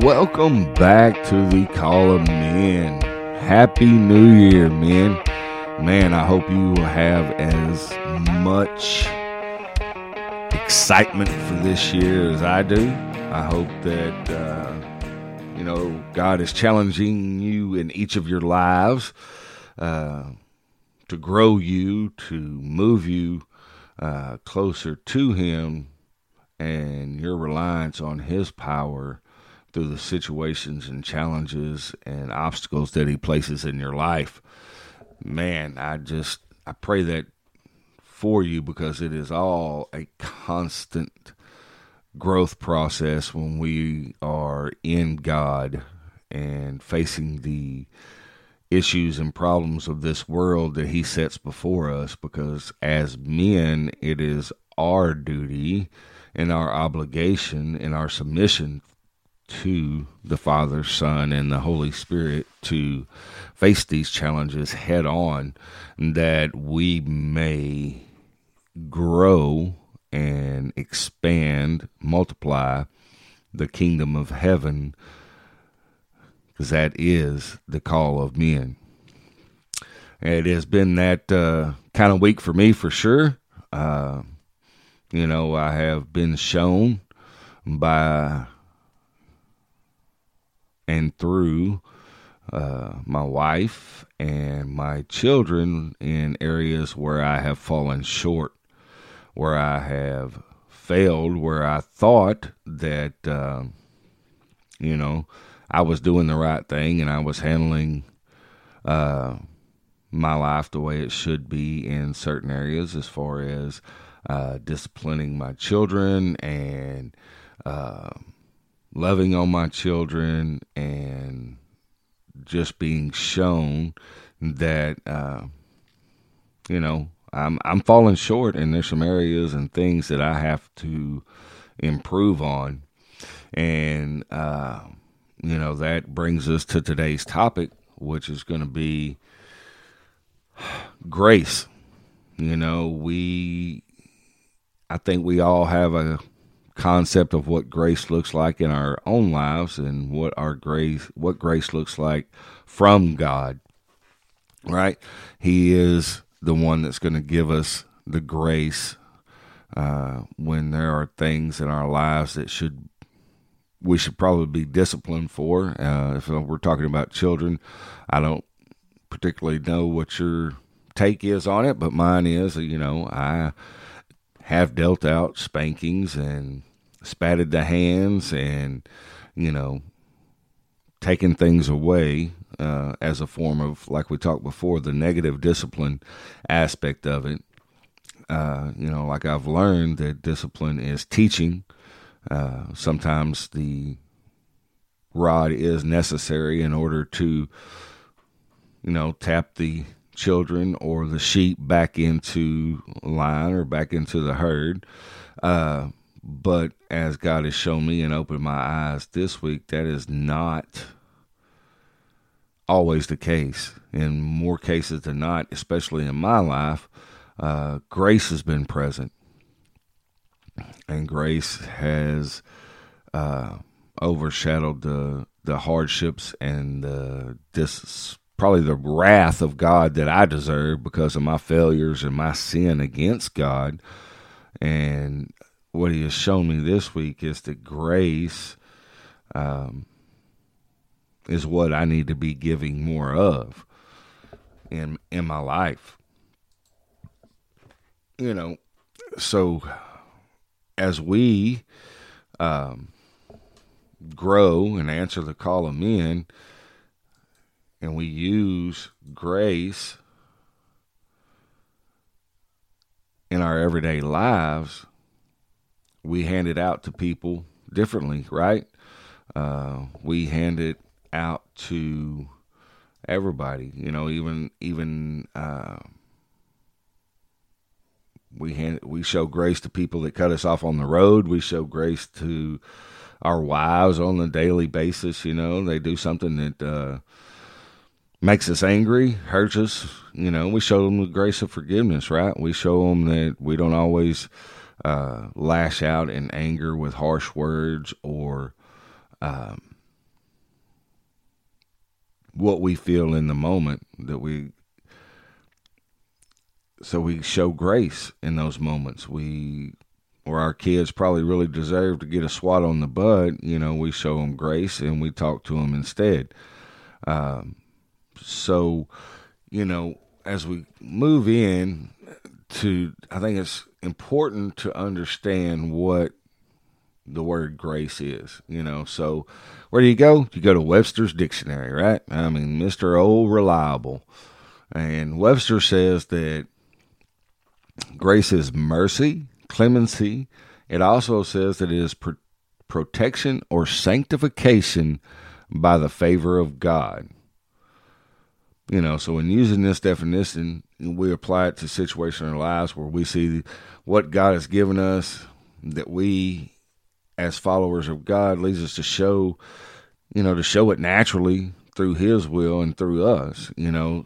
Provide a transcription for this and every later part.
Welcome back to the Call of Men. Happy New Year, men. Man, I hope you will have as much excitement for this year as I do. I hope that, uh, you know, God is challenging you in each of your lives uh, to grow you, to move you uh, closer to Him and your reliance on His power through the situations and challenges and obstacles that He places in your life. Man, I just I pray that for you because it is all a constant growth process when we are in God and facing the issues and problems of this world that he sets before us because as men it is our duty and our obligation and our submission to the Father, Son, and the Holy Spirit to face these challenges head on that we may grow and expand, multiply the kingdom of heaven, because that is the call of men. It has been that uh, kind of week for me for sure. Uh, you know, I have been shown by and through uh, my wife and my children in areas where I have fallen short, where I have failed, where I thought that, uh, you know, I was doing the right thing and I was handling uh, my life the way it should be in certain areas as far as uh, disciplining my children and uh, loving on my children and just being shown that uh, you know I'm I'm falling short and there's some areas and things that I have to improve on. And uh, you know that brings us to today's topic which is going to be grace. You know we I think we all have a concept of what grace looks like in our own lives and what our grace what grace looks like from God. Right? He is the one that's going to give us the grace uh, when there are things in our lives that should we should probably be disciplined for. Uh, if we're talking about children, I don't particularly know what your take is on it, but mine is, you know, I have dealt out spankings and spatted the hands and, you know, taken things away uh, as a form of, like we talked before, the negative discipline aspect of it. Uh, you know, like I've learned that discipline is teaching. Uh, sometimes the rod is necessary in order to, you know, tap the children or the sheep back into line or back into the herd. Uh, but as God has shown me and opened my eyes this week, that is not always the case. In more cases than not, especially in my life, uh, grace has been present. And grace has uh, overshadowed the the hardships and the dis probably the wrath of God that I deserve because of my failures and my sin against God. And what He has shown me this week is that grace um, is what I need to be giving more of in in my life. You know, so as we um, grow and answer the call of men and we use grace in our everyday lives, we hand it out to people differently, right? Uh, we hand it out to everybody, you know, even even uh, we hand we show grace to people that cut us off on the road. We show grace to our wives on a daily basis. You know, they do something that uh, makes us angry, hurts us, you know, we show them the grace of forgiveness, right? We show them that we don't always uh, lash out in anger with harsh words or um, what we feel in the moment that we so we show grace in those moments. We or our kids probably really deserve to get a swat on the butt you know we show them grace and we talk to them instead. Um, so you know as we move in to i think it's important to understand what the word grace is, you know. So where do you go? You go to Webster's dictionary, right? I mean, Mr. Old Reliable. And Webster says that grace is mercy, clemency. It also says that it is pro- protection or sanctification by the favor of God. You know, so in using this definition, we apply it to situations in our lives where we see what God has given us that we as followers of God leads us to show, you know, to show it naturally through His will and through us, you know,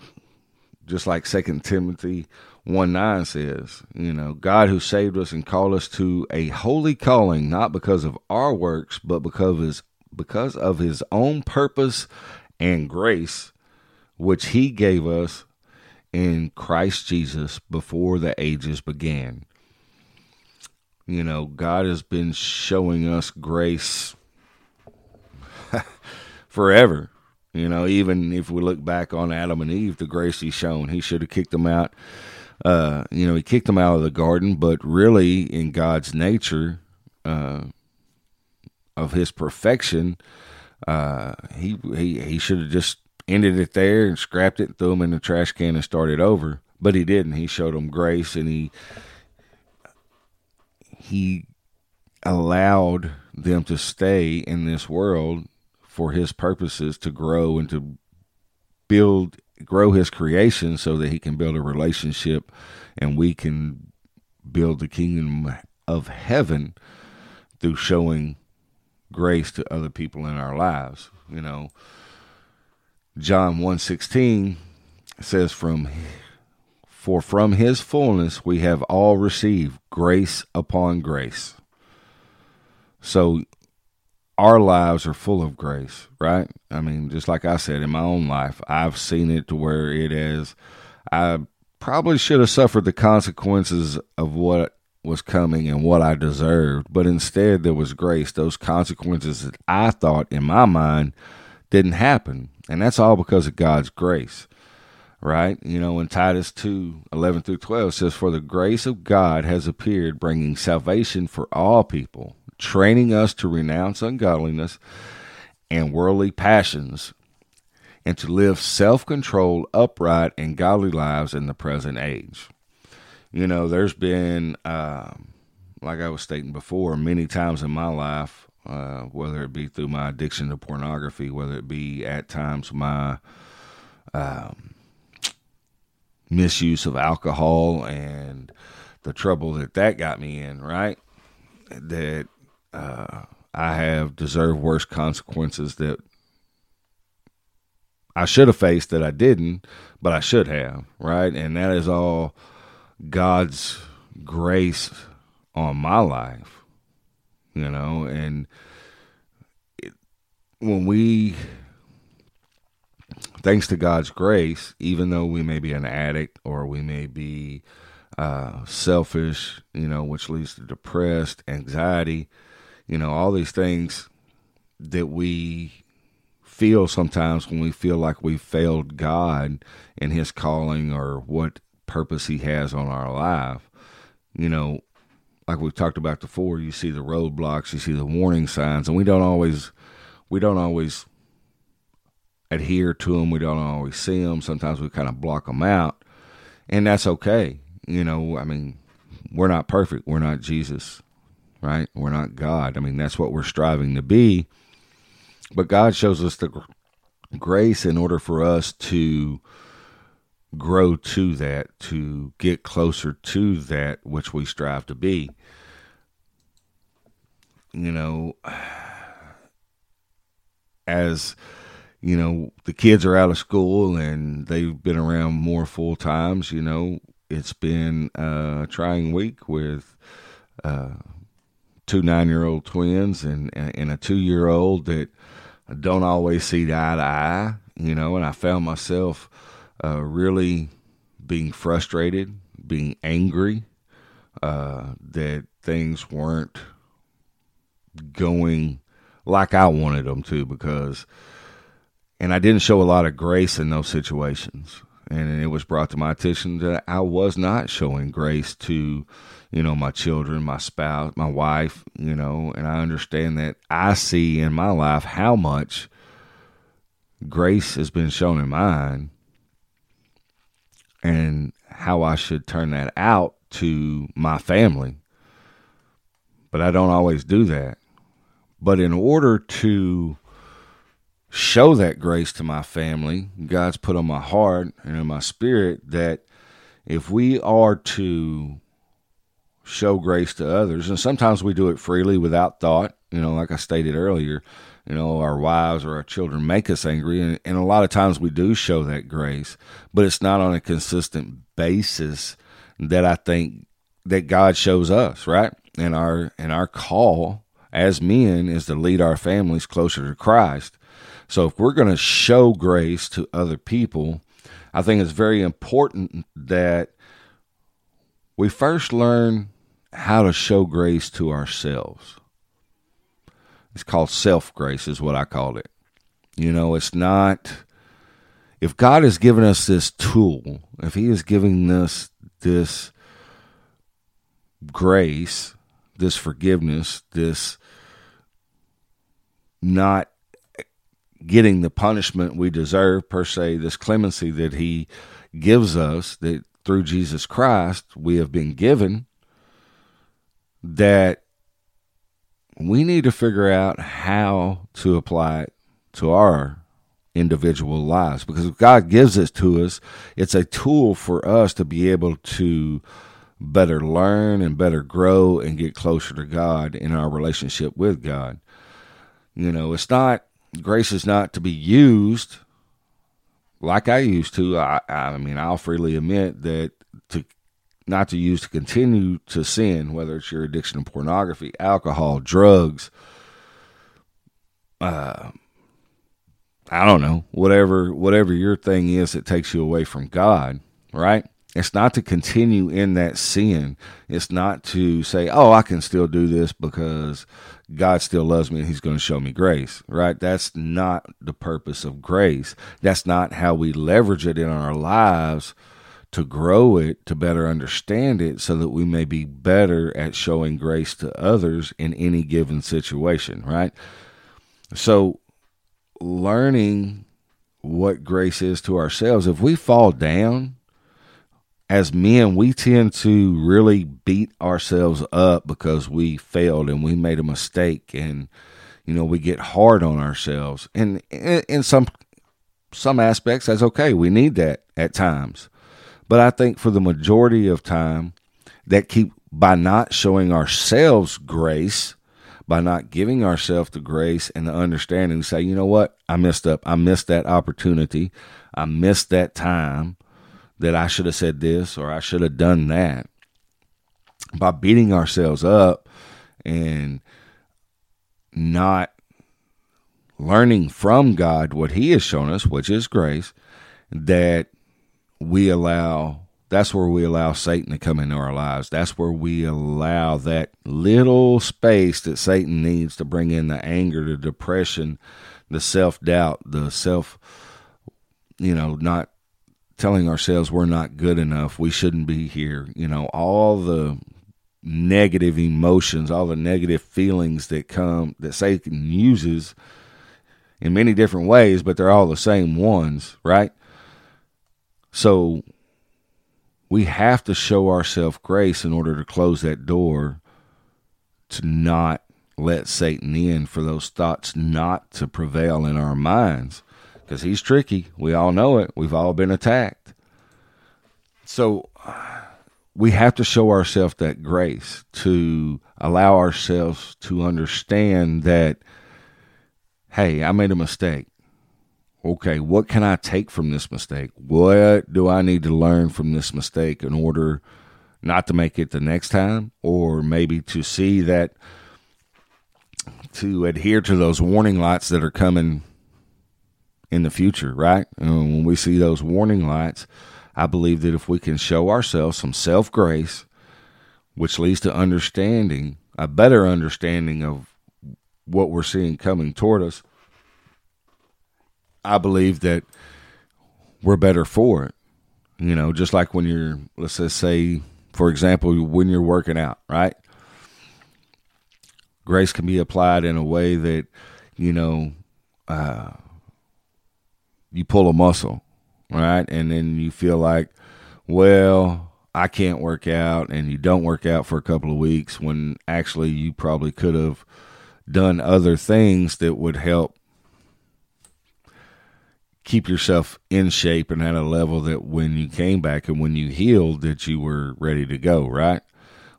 just like Second Timothy 1 9 says, you know, God who saved us and called us to a holy calling, not because of our works, but because of his, because of his own purpose and grace, which he gave us in Christ Jesus before the ages began. You know, God has been showing us grace forever. You know, even if we look back on Adam and Eve, the grace He's shown, He should have kicked them out. Uh, you know, He kicked them out of the garden, but really, in God's nature uh, of His perfection, uh, He He He should have just ended it there and scrapped it, and threw them in the trash can, and started over. But He didn't. He showed them grace, and He he allowed them to stay in this world for his purposes to grow and to build grow his creation so that he can build a relationship and we can build the kingdom of heaven through showing grace to other people in our lives you know John 1:16 says from for from his fullness we have all received grace upon grace. So our lives are full of grace, right? I mean, just like I said in my own life, I've seen it to where it is. I probably should have suffered the consequences of what was coming and what I deserved, but instead there was grace. Those consequences that I thought in my mind didn't happen. And that's all because of God's grace right? You know, in Titus 2 11 through 12 says, For the grace of God has appeared, bringing salvation for all people, training us to renounce ungodliness and worldly passions, and to live self controlled, upright, and godly lives in the present age. You know, there's been, uh, like I was stating before, many times in my life, uh, whether it be through my addiction to pornography, whether it be at times my um, misuse of alcohol and the trouble that that got me in, right? That uh, I have deserved worse consequences that I should have faced that I didn't, but I should have, right? And that is all God's grace on my life, you know, and it, when we thanks to God's grace, even though we may be an addict or we may be uh, selfish, you know, which leads to depressed, anxiety, you know, all these things that we feel sometimes when we feel like we failed God in His calling or what purpose He has on our life. You know, like we've talked about before, you see the roadblocks, you see the warning signs, and we don't always, we don't always adhere to them. We don't always see them. Sometimes we kind of block them out, and that's okay. You know, I mean, we're not perfect. We're not Jesus, right? We're not God. I mean, that's what we're striving to be. But God shows us the grace in order for us to grow to that, to get closer to that which we strive to be. You know, as you know, the kids are out of school and they've been around more full times. You know, it's been a trying week with uh, two nine year old twins and, and a two year old that don't always see eye to eye. you know, and I found myself uh, really being frustrated, being angry uh, that things weren't going like I wanted them to because, and I didn't show a lot of grace in those situations. And it was brought to my attention that I was not showing grace to, you know, my children, my spouse, my wife, you know, and I understand that I see in my life how much grace has been shown in mine and how I should turn that out to my family. But I don't always do that. But in order to show that grace to my family, God's put on my heart and in my spirit that if we are to show grace to others, and sometimes we do it freely without thought, you know, like I stated earlier, you know, our wives or our children make us angry. And, and a lot of times we do show that grace, but it's not on a consistent basis that I think that God shows us, right? And our and our call as men is to lead our families closer to Christ. So if we're going to show grace to other people, I think it's very important that we first learn how to show grace to ourselves. It's called self grace, is what I called it. You know, it's not. If God has given us this tool, if He is giving us this grace, this forgiveness, this not getting the punishment we deserve, per se, this clemency that He gives us, that through Jesus Christ we have been given, that we need to figure out how to apply it to our individual lives because God gives it to us, it's a tool for us to be able to better learn and better grow and get closer to God in our relationship with God. You know, it's not grace is not to be used like I used to. I, I mean, I'll freely admit that to not to use to continue to sin, whether it's your addiction to pornography, alcohol, drugs, uh, I don't know, whatever whatever your thing is that takes you away from God, right? It's not to continue in that sin. It's not to say, "Oh, I can still do this because God still loves me and he's going to show me grace." Right? That's not the purpose of grace. That's not how we leverage it in our lives to grow it, to better understand it, so that we may be better at showing grace to others in any given situation, right? So, learning what grace is to ourselves, if we fall down, as men, we tend to really beat ourselves up because we failed and we made a mistake, and you know we get hard on ourselves. And in some some aspects, that's okay. We need that at times. But I think for the majority of time, that keep by not showing ourselves grace, by not giving ourselves the grace and the understanding, say, you know what, I messed up. I missed that opportunity. I missed that time that I should have said this or I should have done that. By beating ourselves up and not learning from God what He has shown us, which is grace, that we allow that's where we allow Satan to come into our lives. That's where we allow that little space that Satan needs to bring in the anger, the depression, the self doubt, the self, you know, not telling ourselves we're not good enough, we shouldn't be here, you know, all the negative emotions, all the negative feelings that come that Satan uses in many different ways, but they're all the same ones, right? So we have to show ourselves grace in order to close that door to not let Satan in, for those thoughts not to prevail in our minds. Because he's tricky. We all know it. We've all been attacked. So we have to show ourselves that grace to allow ourselves to understand that, hey, I made a mistake okay, what can I take from this mistake? What do I need to learn from this mistake in order not to make it the next time? Or maybe to see that, to adhere to those warning lights that are coming in the future, right? And when we see those warning lights, I believe that if we can show ourselves some self grace, which leads to understanding, a better understanding of what we're seeing coming toward us, I believe that we're better for it. You know, just like when you're, let's just say, for example, when you're working out, right? Grace can be applied in a way that, you know, uh, you pull a muscle, right? And then you feel like, well, I can't work out, and you don't work out for a couple of weeks when actually you probably could have done other things that would help keep yourself in shape and at a level that when you came back and when you healed that you were ready to go right?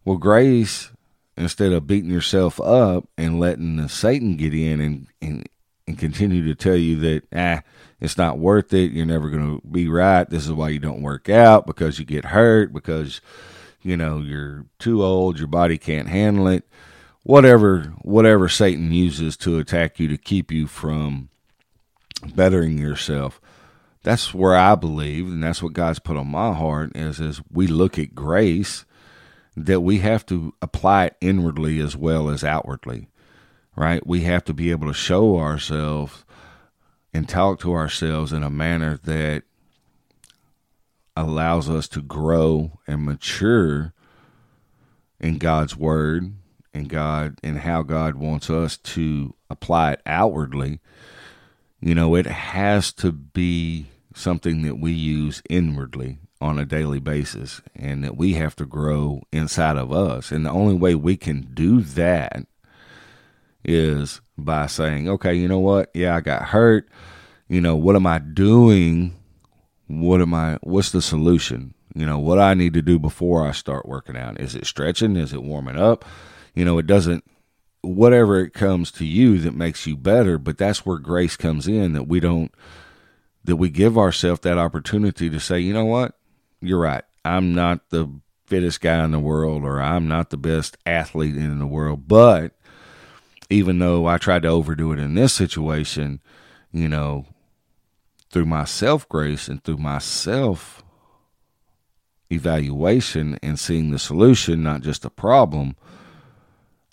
Well grace instead of beating yourself up and letting satan get in and, and and continue to tell you that ah it's not worth it you're never going to be right this is why you don't work out because you get hurt because you know you're too old your body can't handle it whatever whatever satan uses to attack you to keep you from bettering yourself. That's where I believe, and that's what God's put on my heart is as we look at grace, that we have to apply it inwardly as well as outwardly. Right? We have to be able to show ourselves and talk to ourselves in a manner that allows us to grow and mature in God's word and God and how God wants us to apply it outwardly you know, it has to be something that we use inwardly on a daily basis and that we have to grow inside of us. And the only way we can do that is by saying, okay, you know what? Yeah, I got hurt. You know, what am I doing? What am I, what's the solution? You know, what I need to do before I start working out? Is it stretching? Is it warming up? You know, it doesn't whatever it comes to you that makes you better but that's where grace comes in that we don't that we give ourselves that opportunity to say you know what? You're right. I'm not the fittest guy in the world or i'm not the best athlete in the world but even though i tried to overdo it in this situation you know through my self grace and through my self evaluation and seeing the solution not just the problem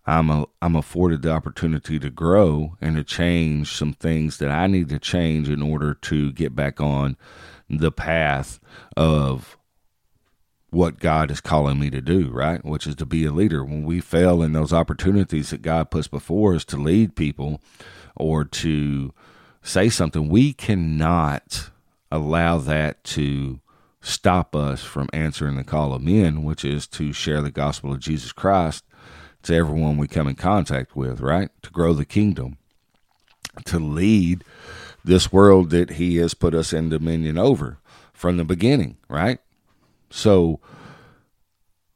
I'm a, I'm afforded the opportunity to grow and to change some things that I need to change in order to get back on the path of what God is calling me to do, right? Which is to be a leader. When we fail in those opportunities that God puts before us to lead people or to say something, we cannot allow that to stop us from answering the call of men, which is to share the gospel of Jesus Christ to everyone we come in contact with, right? To grow the kingdom, to lead this world that He has put us in dominion over from the beginning, right? So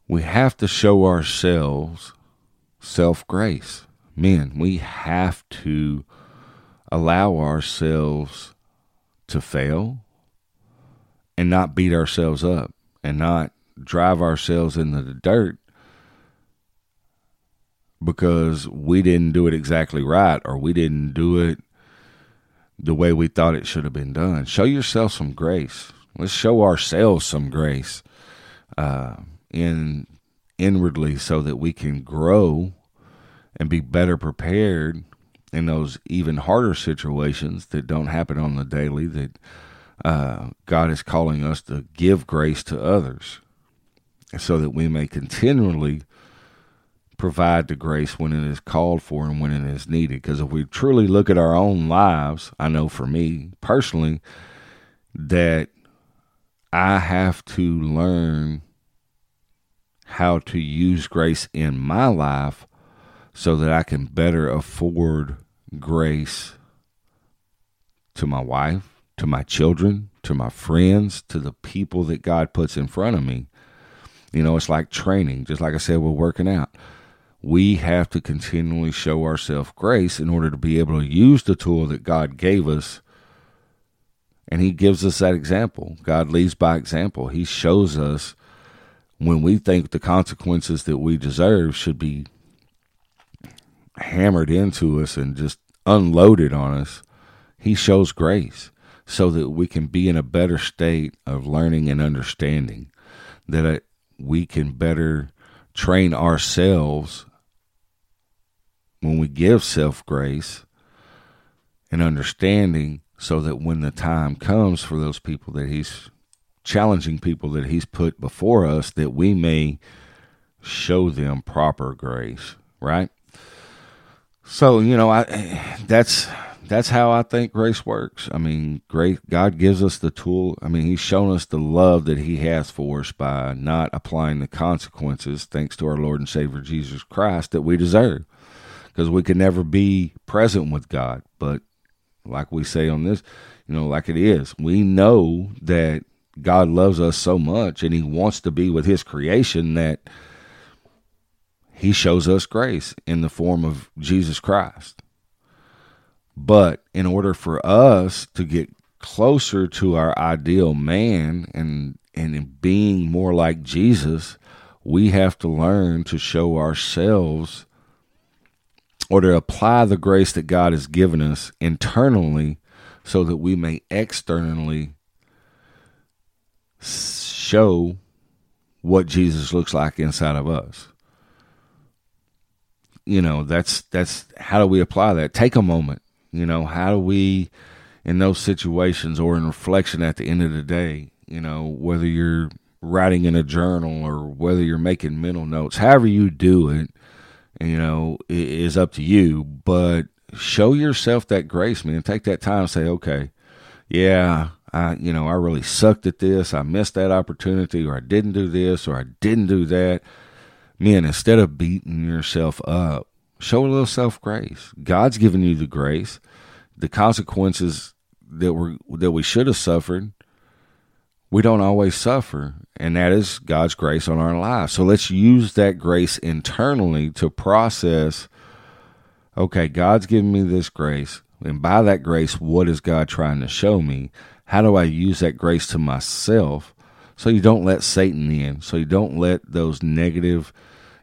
we have to show ourselves self grace. Men, we have to allow ourselves to fail and not beat ourselves up and not drive ourselves into the dirt because we didn't do it exactly right or we didn't do it the way we thought it should have been done. Show yourself some grace. Let's show ourselves some grace uh, in inwardly so that we can grow and be better prepared in those even harder situations that don't happen on the daily that uh, God is calling us to give grace to others so that we may continually provide the grace when it is called for and when it is needed. Because if we truly look at our own lives, I know for me personally that I have to learn how to use grace in my life so that I can better afford grace to my wife, to my children, to my friends, to the people that God puts in front of me. You know, it's like training, just like I said, we're working out we have to continually show ourselves grace in order to be able to use the tool that God gave us. And He gives us that example. God leads by example. He shows us when we think the consequences that we deserve should be hammered into us and just unloaded on us. He shows grace so that we can be in a better state of learning and understanding, that uh, we can better train ourselves when we give self grace and understanding so that when the time comes for those people that he's challenging people that he's put before us that we may show them proper grace right? So you know i that's that's how i think grace works. I mean great god gives us the tool. I mean he's shown us the love that he has for us by not applying the consequences thanks to our lord and savior jesus christ that we deserve because we can never be present with god but like we say on this, you know, like it is. We know that God loves us so much and he wants to be with his creation that he shows us grace in the form of Jesus Christ. But in order for us to get closer to our ideal man and and being more like Jesus, we have to learn to show ourselves or to apply the grace that God has given us internally so that we may externally show what Jesus looks like inside of us. You know, that's that's how do we apply that? Take a moment. You know, how do we in those situations or in reflection at the end of the day, you know, whether you're writing in a journal or whether you're making mental notes, however you do it, you know, is up to you. But show yourself that grace, man. Take that time and say, okay, yeah, I, you know, I really sucked at this. I missed that opportunity, or I didn't do this, or I didn't do that. Man, instead of beating yourself up, show a little self grace. God's given you the grace. The consequences that were that we should have suffered, we don't always suffer, and that is God's grace on our lives. So let's use that grace internally to process okay, God's given me this grace, and by that grace, what is God trying to show me? How do I use that grace to myself so you don't let Satan in, so you don't let those negative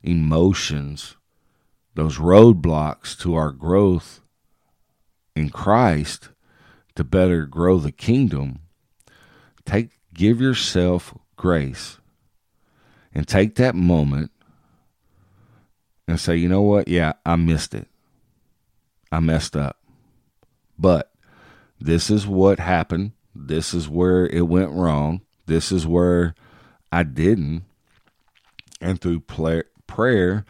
emotions, those roadblocks to our growth in Christ to better grow the kingdom? Take give yourself grace and take that moment and say, you know what? Yeah, I missed it. I messed up. But this is what happened. This is where it went wrong. This is where I didn't. And through prayer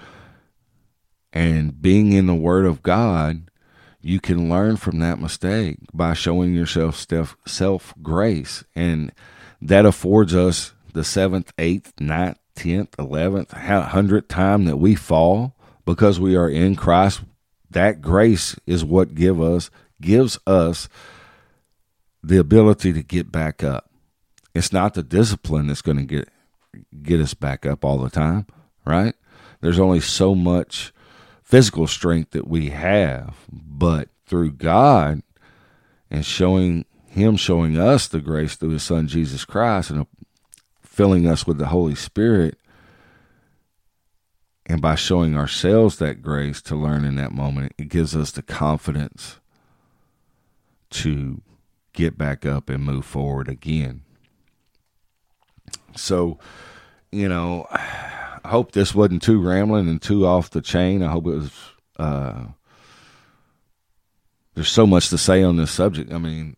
and being in the Word of God, you can learn from that mistake by showing yourself self grace. And that affords us the seventh, eighth, ninth, tenth, eleventh, hundredth time that we fall because we are in Christ. That grace is what give us gives us the ability to get back up. It's not the discipline that's going to get get us back up all the time, right? There's only so much physical strength that we have, but through God and showing him showing us the grace through his son Jesus Christ and filling us with the Holy Spirit. And by showing ourselves that grace to learn in that moment, it gives us the confidence to get back up and move forward again. So, you know, I hope this wasn't too rambling and too off the chain. I hope it was. Uh, there's so much to say on this subject. I mean,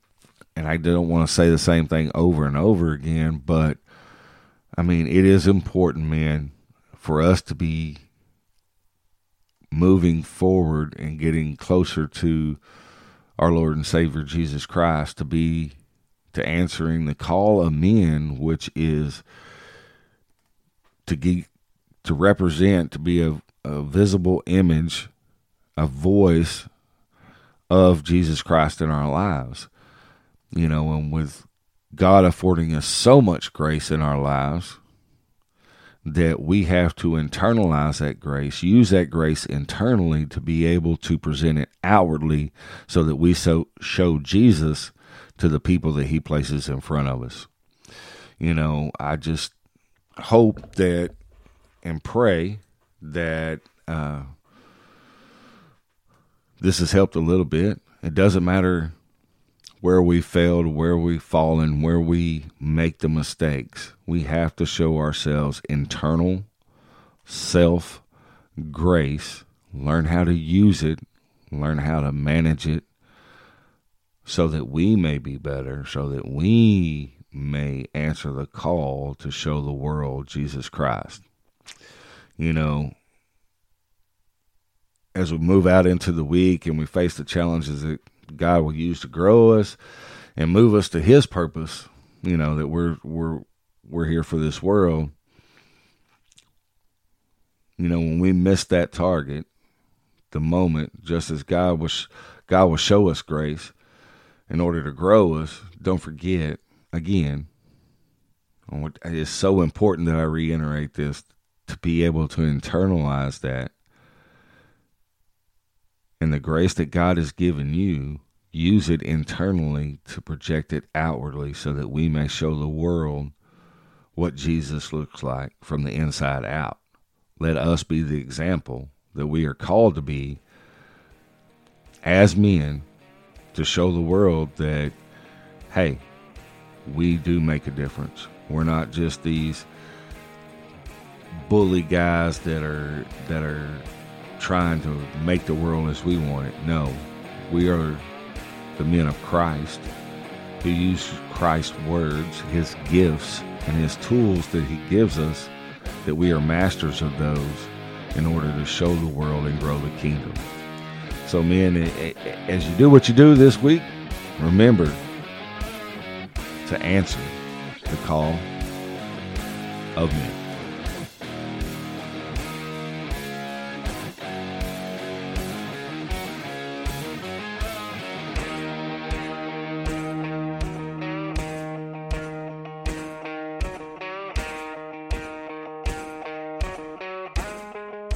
and I don't want to say the same thing over and over again, but I mean, it is important, man, for us to be moving forward and getting closer to our Lord and Savior Jesus Christ to be to answering the call of men, which is to get to represent, to be a, a visible image, a voice of Jesus Christ in our lives. You know, and with God affording us so much grace in our lives that we have to internalize that grace, use that grace internally to be able to present it outwardly so that we so show Jesus to the people that he places in front of us. You know, I just hope that and pray that uh, this has helped a little bit. It doesn't matter where we failed, where we've fallen, where we make the mistakes. We have to show ourselves internal self grace, learn how to use it, learn how to manage it so that we may be better, so that we may answer the call to show the world Jesus Christ. You know, as we move out into the week and we face the challenges God will use to grow us and move us to his purpose, you know, that we're we're we're here for this world. You know, when we miss that target, the moment, just as God was God will show us grace in order to grow us, don't forget again, it's so important that I reiterate this to be able to internalize that and the grace that God has given you, use it internally to project it outwardly so that we may show the world what Jesus looks like from the inside out. Let us be the example that we are called to be as men to show the world that, hey, we do make a difference. We're not just these bully guys that are that are trying to make the world as we want it. No, we are the men of Christ who use Christ's words, his gifts, and his tools that he gives us, that we are masters of those in order to show the world and grow the kingdom. So, men, as you do what you do this week, remember to answer the call of men.